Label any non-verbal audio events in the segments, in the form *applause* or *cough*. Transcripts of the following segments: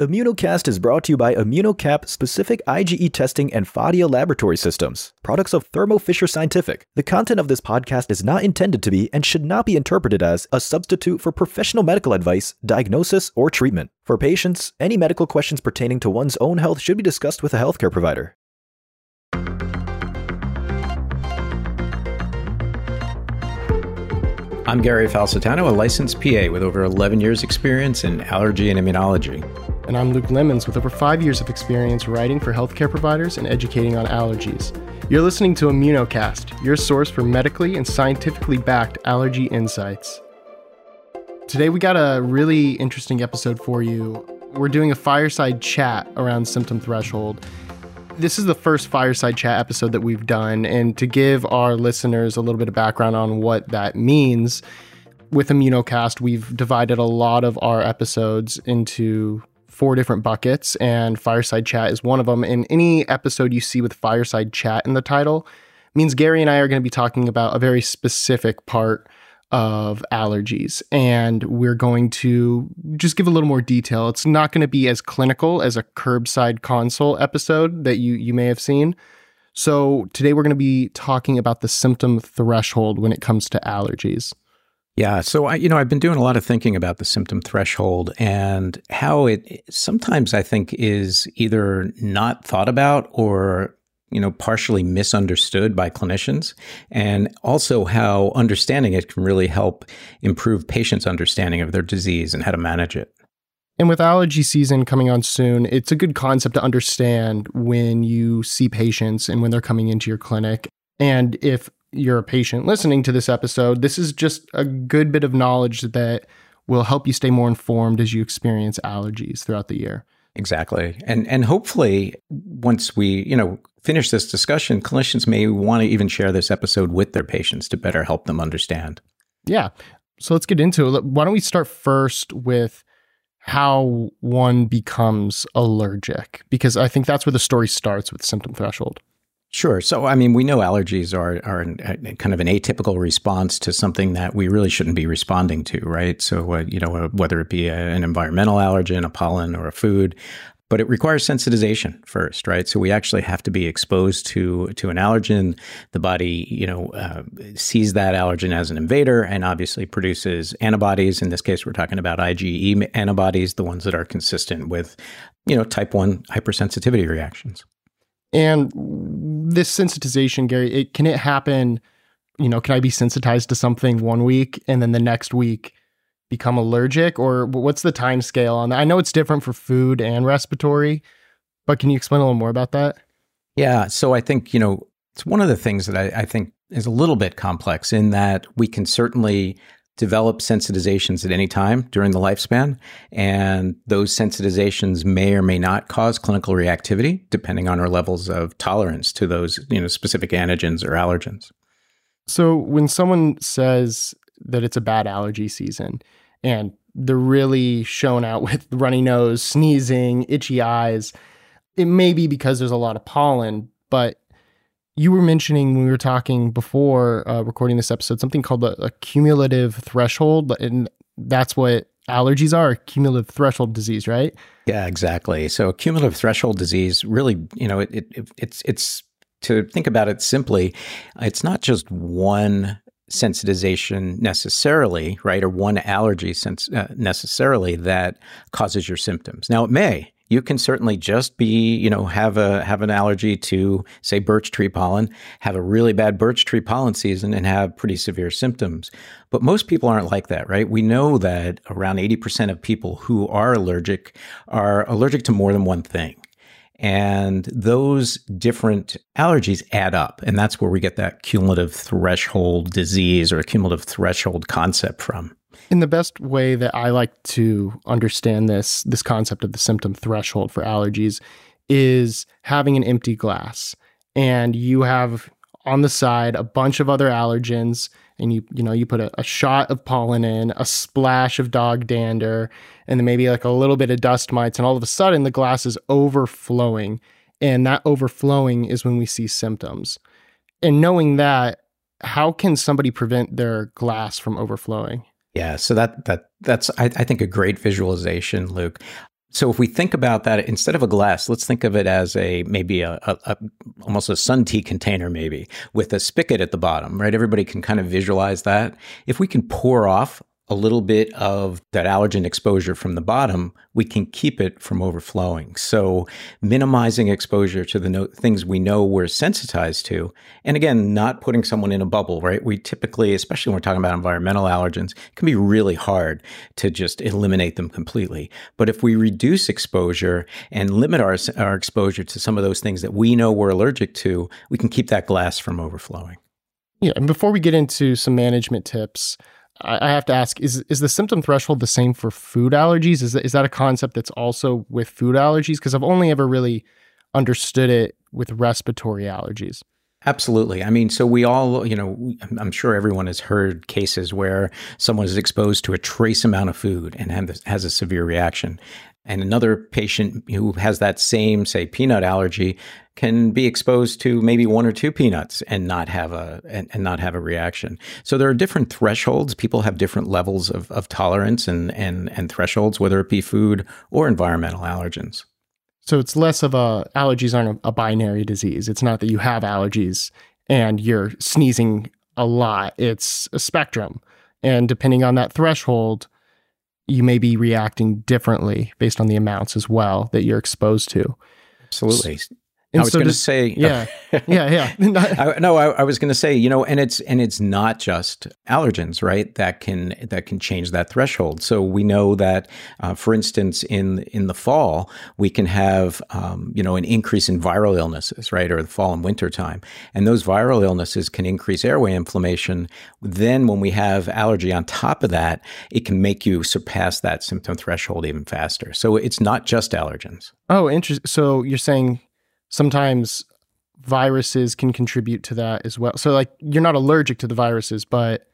Immunocast is brought to you by Immunocap specific IgE testing and Phadia laboratory systems, products of Thermo Fisher Scientific. The content of this podcast is not intended to be and should not be interpreted as a substitute for professional medical advice, diagnosis, or treatment. For patients, any medical questions pertaining to one's own health should be discussed with a healthcare provider. I'm Gary Falsitano, a licensed PA with over 11 years' experience in allergy and immunology. And I'm Luke Lemons with over five years of experience writing for healthcare providers and educating on allergies. You're listening to Immunocast, your source for medically and scientifically backed allergy insights. Today, we got a really interesting episode for you. We're doing a fireside chat around symptom threshold. This is the first fireside chat episode that we've done, and to give our listeners a little bit of background on what that means, with Immunocast, we've divided a lot of our episodes into four different buckets, and Fireside Chat is one of them. And any episode you see with Fireside Chat in the title means Gary and I are going to be talking about a very specific part of allergies. And we're going to just give a little more detail. It's not going to be as clinical as a curbside consult episode that you, you may have seen. So today we're going to be talking about the symptom threshold when it comes to allergies. Yeah, so I, you know, I've been doing a lot of thinking about the symptom threshold and how it sometimes I think is either not thought about or you know, partially misunderstood by clinicians, and also how understanding it can really help improve patients' understanding of their disease and how to manage it. And with allergy season coming on soon, it's a good concept to understand when you see patients and when they're coming into your clinic. And if you're a patient listening to this episode, this is just a good bit of knowledge that will help you stay more informed as you experience allergies throughout the year. Exactly. And and hopefully once we, you know, finish this discussion, clinicians may want to even share this episode with their patients to better help them understand. Yeah. So let's get into it. Why don't we start first with how one becomes allergic? Because I think that's where the story starts with symptom threshold. Sure. So, I mean, we know allergies are, are kind of an atypical response to something that we really shouldn't be responding to, right? So, uh, you know, uh, whether it be a, an environmental allergen, a pollen, or a food, but it requires sensitization first, right? So we actually have to be exposed to to an allergen. The body, you know, uh, sees that allergen as an invader and obviously produces antibodies. In this case, we're talking about IgE antibodies, the ones that are consistent with, you know, type one hypersensitivity reactions. And this sensitization, Gary, it, can it happen? You know, can I be sensitized to something one week and then the next week become allergic, or what's the time scale on that? I know it's different for food and respiratory, but can you explain a little more about that? Yeah, so I think you know it's one of the things that I, I think is a little bit complex in that we can certainly develop sensitizations at any time during the lifespan. And those sensitizations may or may not cause clinical reactivity, depending on our levels of tolerance to those, you know, specific antigens or allergens. So when someone says that it's a bad allergy season and they're really shown out *laughs* with runny nose, sneezing, itchy eyes, it may be because there's a lot of pollen, but you were mentioning when we were talking before uh, recording this episode something called a, cumulative threshold, and that's what allergies are cumulative threshold disease, right? Yeah, exactly. So cumulative threshold disease really, you know, it, it, it's it's to think about it simply, it's not just one sensitization necessarily, right, or one allergy sense, uh, necessarily that causes your symptoms. Now, it may, you can certainly just be, you know, have a have an allergy to say birch tree pollen, have a really bad birch tree pollen season and have pretty severe symptoms. But most people aren't like that, right? We know that around 80% of people who are allergic are allergic to more than one thing. And those different allergies add up. And that's where we get that cumulative threshold disease or cumulative threshold concept from. In the best way that I like to understand this, this concept of the symptom threshold for allergies is having an empty glass. And you have on the side a bunch of other allergens and you you know you put a, a, shot of pollen in a splash of dog dander and then maybe like a little bit of dust mites and all of a sudden the glass is overflowing. And that overflowing is when we see symptoms. And knowing that how can somebody prevent their glass from overflowing yeah, so that that that's I, I think a great visualization, Luke. So if we think about that instead of a glass, let's think of it as a maybe a, a, a, almost a sun tea container, maybe with a spigot at the bottom, right? Everybody can kind of visualize that. If we can pour off a little bit of that allergen exposure from the bottom, we can keep it from overflowing. So, minimizing exposure to the no- things we know we're sensitized to. And again, not putting someone in a bubble, right? We typically, especially when we're talking about environmental allergens, can be really hard to just eliminate them completely. But if we reduce exposure and limit our, our exposure to some of those things that we know we're allergic to, we can keep that glass from overflowing. Yeah. And before we get into some management tips, I have to ask: is is the symptom threshold the same for food allergies? Is that, is that a concept that's also with food allergies? Because I've only ever really understood it with respiratory allergies. Absolutely. I mean, so we all, you know, I'm sure everyone has heard cases where someone is exposed to a trace amount of food and has a severe reaction. And another patient who has that same, say, peanut allergy can be exposed to maybe one or two peanuts and not have a and, and, not have a reaction. So there are different thresholds. People have different levels of, of tolerance and, and and thresholds, whether it be food or environmental allergens. So it's less of a allergies aren't a, a binary disease. It's not that you have allergies and you're sneezing a lot. It's a spectrum. And depending on that threshold, you may be reacting differently based on the amounts as well that you're exposed to. Absolutely. And I was so going to say, *laughs* yeah, yeah, yeah. *laughs* *laughs* I, no, I, I was going to say, you know, and it's and it's not just allergens, right? That can that can change that threshold. So we know that, uh, for instance, in in the fall, we can have, um, you know, an increase in viral illnesses, right, or the fall and winter time, and those viral illnesses can increase airway inflammation. Then, when we have allergy on top of that, it can make you surpass that symptom threshold even faster. So it's not just allergens. Oh, interesting. So you're saying sometimes viruses can contribute to that as well. So like you're not allergic to the viruses, but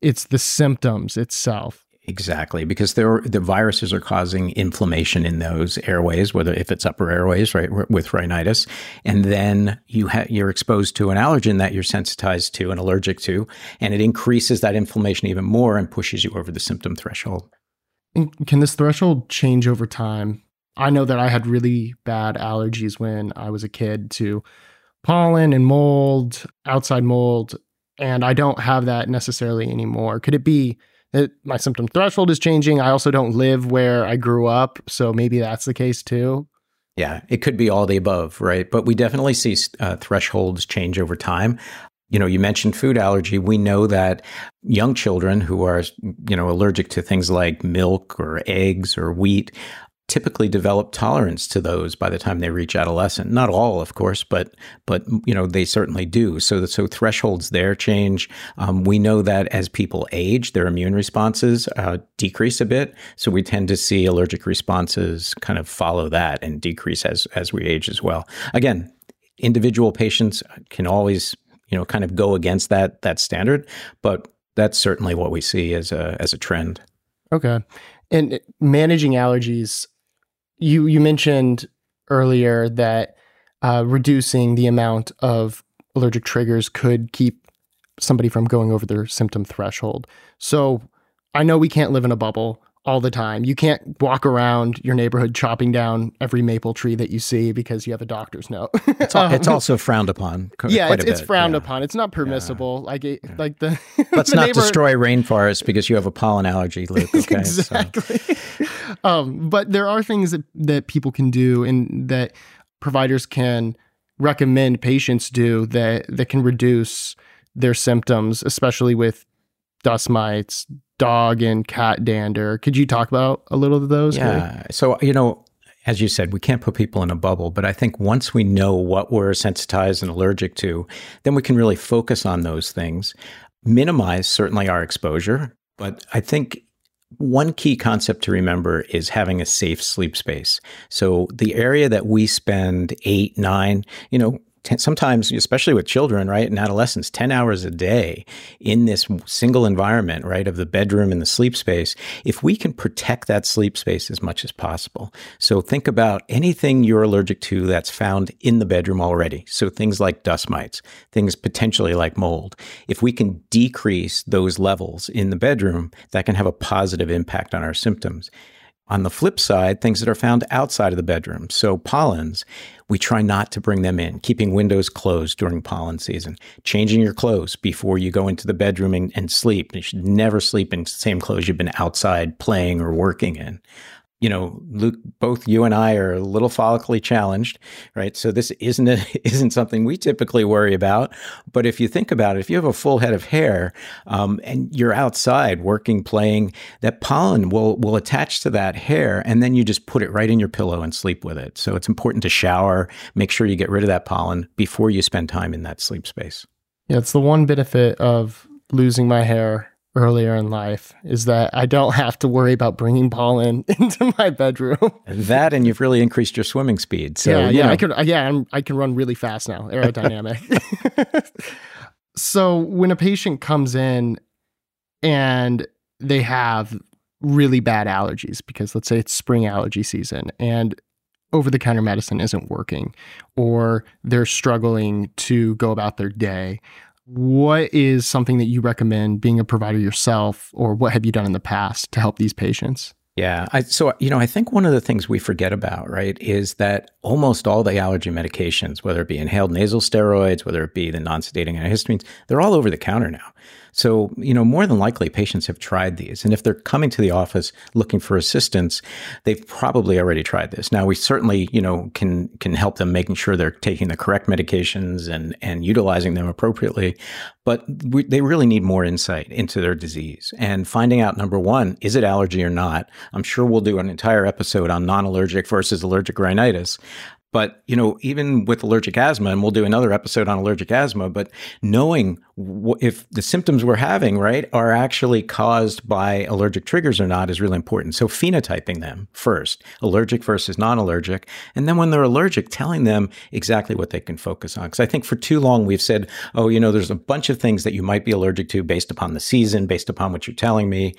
it's the symptoms itself. Exactly, because there the viruses are causing inflammation in those airways, whether if it's upper airways, right, with rhinitis, and then you ha- you're exposed to an allergen that you're sensitized to and allergic to, and it increases that inflammation even more and pushes you over the symptom threshold. And can this threshold change over time? I know that I had really bad allergies when I was a kid to pollen and mold, outside mold, and I don't have that necessarily anymore. Could it be that my symptom threshold is changing? I also don't live where I grew up, so maybe that's the case too. Yeah, it could be all the above, right? But we definitely see uh, thresholds change over time. You know, you mentioned food allergy. We know that young children who are, you know, allergic to things like milk or eggs or wheat typically develop tolerance to those by the time they reach adolescent. Not all, of course, but but you know they certainly do. So so thresholds there change. Um, we know that as people age, their immune responses uh, decrease a bit. So we tend to see allergic responses kind of follow that and decrease as as we age as well. Again, individual patients can always you know kind of go against that that standard, but that's certainly what we see as a as a trend. Okay. And managing allergies, you you mentioned earlier that uh, reducing the amount of allergic triggers could keep somebody from going over their symptom threshold. So I know we can't live in a bubble all the time. You can't walk around your neighborhood chopping down every maple tree that you see because you have a doctor's note. it's, it's, *laughs* also frowned upon. yeah, it's, it's frowned yeah. upon. It's not permissible. Yeah. Like it, yeah. like the *laughs* let's the not destroy rainforests because you have a pollen allergy, Luke. *laughs* Okay, exactly. So. um, but there are things that that people can do and that providers can recommend patients do that that can reduce their symptoms, especially with dust mites, dog and cat dander. Could you talk about a little of those? Yeah. So, you know, as you said, we can't put people in a bubble, but I think once we know what we're sensitized and allergic to, then we can really focus on those things, minimize certainly our exposure. But I think one key concept to remember is having a safe sleep space. So the area that we spend eight, nine, you know, ten, sometimes, especially with children, right, and adolescents, 10 hours a day in this single environment, right, of the bedroom and the sleep space, if we can protect that sleep space as much as possible. So think about anything you're allergic to that's found in the bedroom already. So things like dust mites, things potentially like mold. If we can decrease those levels in the bedroom, that can have a positive impact on our symptoms On the flip side, things that are found outside of the bedroom, so pollens, we try not to bring them in, keeping windows closed during pollen season, changing your clothes before you go into the bedroom and, and sleep. You should never sleep in the same clothes you've been outside playing or working in you know, Luke, both you and I are a little follically challenged, right? So this isn't a, *laughs* isn't something we typically worry about. But if you think about it, if you have a full head of hair um, and you're outside working, playing, that pollen will will attach to that hair, and then you just put it right in your pillow and sleep with it. So it's important to shower, make sure you get rid of that pollen before you spend time in that sleep space. Yeah, it's the one benefit of losing my hair earlier in life is that I don't have to worry about bringing pollen *laughs* into my bedroom. that and you've really increased your swimming speed. So yeah, yeah, know. I can uh, yeah I'm, I can run really fast now, aerodynamic. *laughs* so when a patient comes in and they have really bad allergies because let's say it's spring allergy season and over the counter medicine isn't working or they're struggling to go about their day what is something that you recommend being a provider yourself, or what have you done in the past to help these patients? Yeah. I, so, you know, I think one of the things we forget about, right, is that almost all the allergy medications, whether it be inhaled nasal steroids, whether it be the non sedating antihistamines, they're all over the counter now. So, you know, more than likely patients have tried these. And if they're coming to the office looking for assistance, they've probably already tried this. Now, we certainly, you know, can can help them making sure they're taking the correct medications and and utilizing them appropriately. But we, they really need more insight into their disease and finding out number one, is it allergy or not? I'm sure we'll do an entire episode on non-allergic versus allergic rhinitis. But, you know, even with allergic asthma, and we'll do another episode on allergic asthma, but knowing w- if the symptoms we're having, right, are actually caused by allergic triggers or not is really important. So phenotyping them first, allergic versus non allergic. And then when they're allergic, telling them exactly what they can focus on. Because I think for too long we've said, oh, you know, there's a bunch of things that you might be allergic to based upon the season, based upon what you're telling me.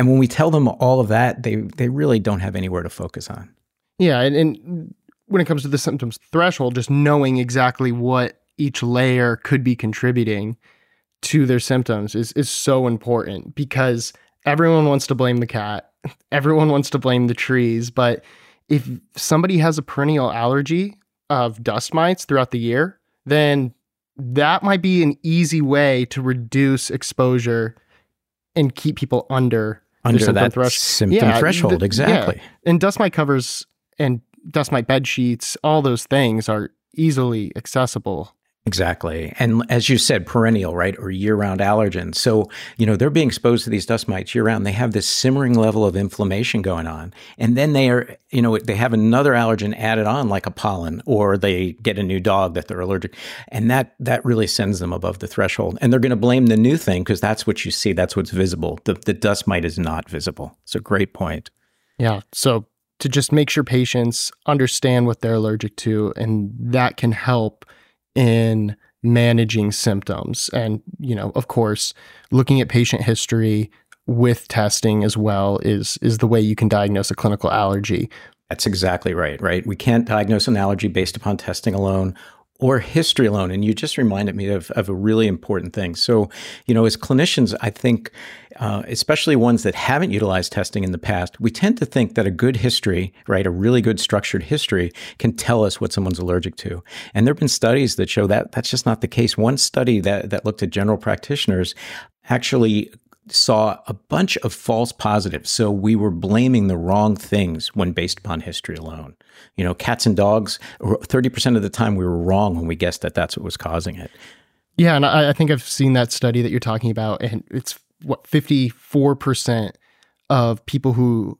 And when we tell them all of that, they, they really don't have anywhere to focus on. Yeah. And, and when it comes to the symptoms threshold, just knowing exactly what each layer could be contributing to their symptoms is is so important because everyone wants to blame the cat, *laughs* everyone wants to blame the trees, but if somebody has a perennial allergy of dust mites throughout the year, then that might be an easy way to reduce exposure and keep people under under symptom thresh- symptom yeah, threshold. exactly. Yeah. And dust mite covers and dust mite bed sheets, all those things are easily accessible. Exactly. And as you said, perennial, right? Or year round allergens. So, you know, they're being exposed to these dust mites year round. They have this simmering level of inflammation going on. And then they are, you know, they have another allergen added on, like a pollen, or they get a new dog that they're allergic. And that, that really sends them above the threshold. And they're going to blame the new thing because that's what you see. That's what's visible. The, the dust mite is not visible. It's a great point. Yeah. So to just make sure patients understand what they're allergic to, and that can help in managing symptoms. And, you know, of course, looking at patient history with testing as well is is the way you can diagnose a clinical allergy. That's exactly right, right? We can't diagnose an allergy based upon testing alone or history alone. And you just reminded me of, of a really important thing. So, you know, as clinicians, I think, uh, especially ones that haven't utilized testing in the past, we tend to think that a good history, right, a really good structured history can tell us what someone's allergic to. And there have been studies that show that that's just not the case. One study that, that looked at general practitioners actually saw a bunch of false positives. So we were blaming the wrong things when based upon history alone. You know, cats and dogs, 30% of the time we were wrong when we guessed that that's what was causing it. Yeah. And I, I think I've seen that study that you're talking about. And it's what, 54% of people who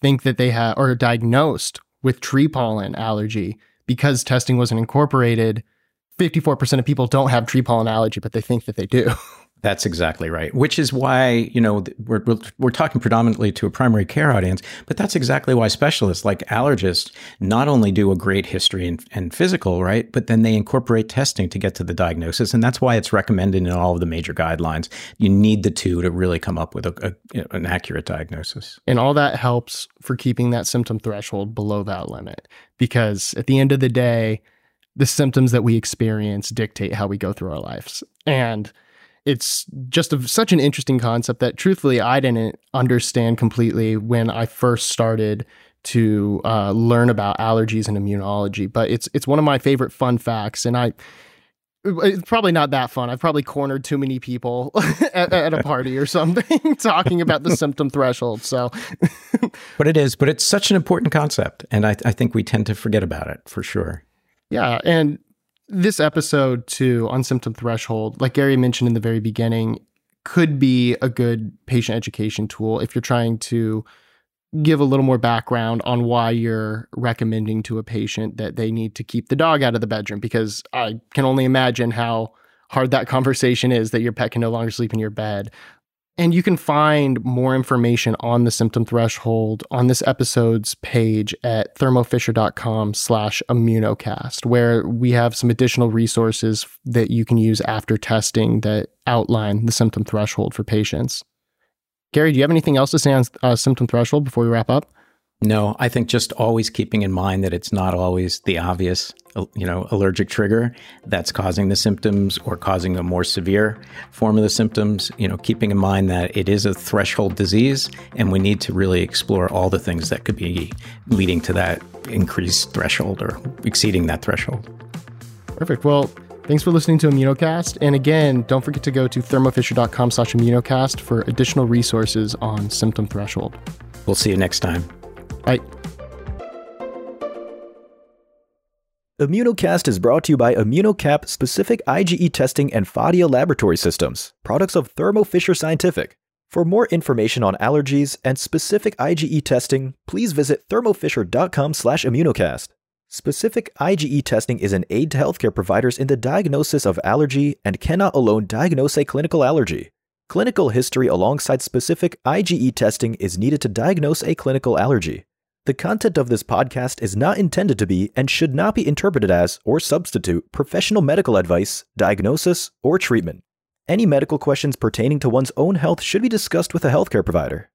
think that they have or are diagnosed with tree pollen allergy because testing wasn't incorporated. 54% of people don't have tree pollen allergy, but they think that they do. *laughs* That's exactly right. Which is why, you know, we're, we're talking predominantly to a primary care audience, but that's exactly why specialists like allergists not only do a great history and, and physical, right, but then they incorporate testing to get to the diagnosis. And that's why it's recommended in all of the major guidelines. You need the two to really come up with a, a, an accurate diagnosis. And all that helps for keeping that symptom threshold below that limit. Because at the end of the day, the symptoms that we experience dictate how we go through our lives. And it's just a, such an interesting concept that truthfully I didn't understand completely when I first started to uh, learn about allergies and immunology. But it's it's one of my favorite fun facts, and I it's probably not that fun. I've probably cornered too many people *laughs* at, at, a *laughs* party or something *laughs* talking about the symptom threshold. So, but it is, but it's such an important concept, and I, I think we tend to forget about it for sure. Yeah, and this episode too on symptom threshold, like Gary mentioned in the very beginning, could be a good patient education tool if you're trying to give a little more background on why you're recommending to a patient that they need to keep the dog out of the bedroom because I can only imagine how hard that *laughs* conversation is that your pet can no longer sleep in your bed. And you can find more information on the symptom threshold on this episode's page at thermofisher.com slash immunocast, where we have some additional resources that you can use after testing that outline the symptom threshold for patients. Gary, do you have anything else to say on uh, symptom threshold before we wrap up? No, I think just always keeping in mind that it's not always the obvious, uh, you know, allergic trigger that's causing the symptoms or causing a more severe form of the symptoms. You know, keeping in mind that it is a threshold disease, and we need to really explore all the things that could be leading to that increased threshold or exceeding that threshold. Perfect. Well, Thanks for listening to Immunocast. And again, don't forget to go to thermofisher.com slash immunocast for additional resources on symptom threshold. We'll see you next time. Bye. Immunocast is brought to you by ImmunoCap specific IgE testing and Phadia laboratory systems, products of Thermo Fisher Scientific. For more information on allergies and specific IgE testing, please visit thermofisher.com/immunocast. Specific IgE testing is an aid to healthcare providers in the diagnosis of allergy and cannot alone diagnose a clinical allergy. Clinical history alongside specific IgE testing is needed to diagnose a clinical allergy. The content of this podcast is not intended to be and should not be interpreted as or substitute professional medical advice, diagnosis, or treatment. Any medical questions pertaining to one's own health should be discussed with a healthcare provider.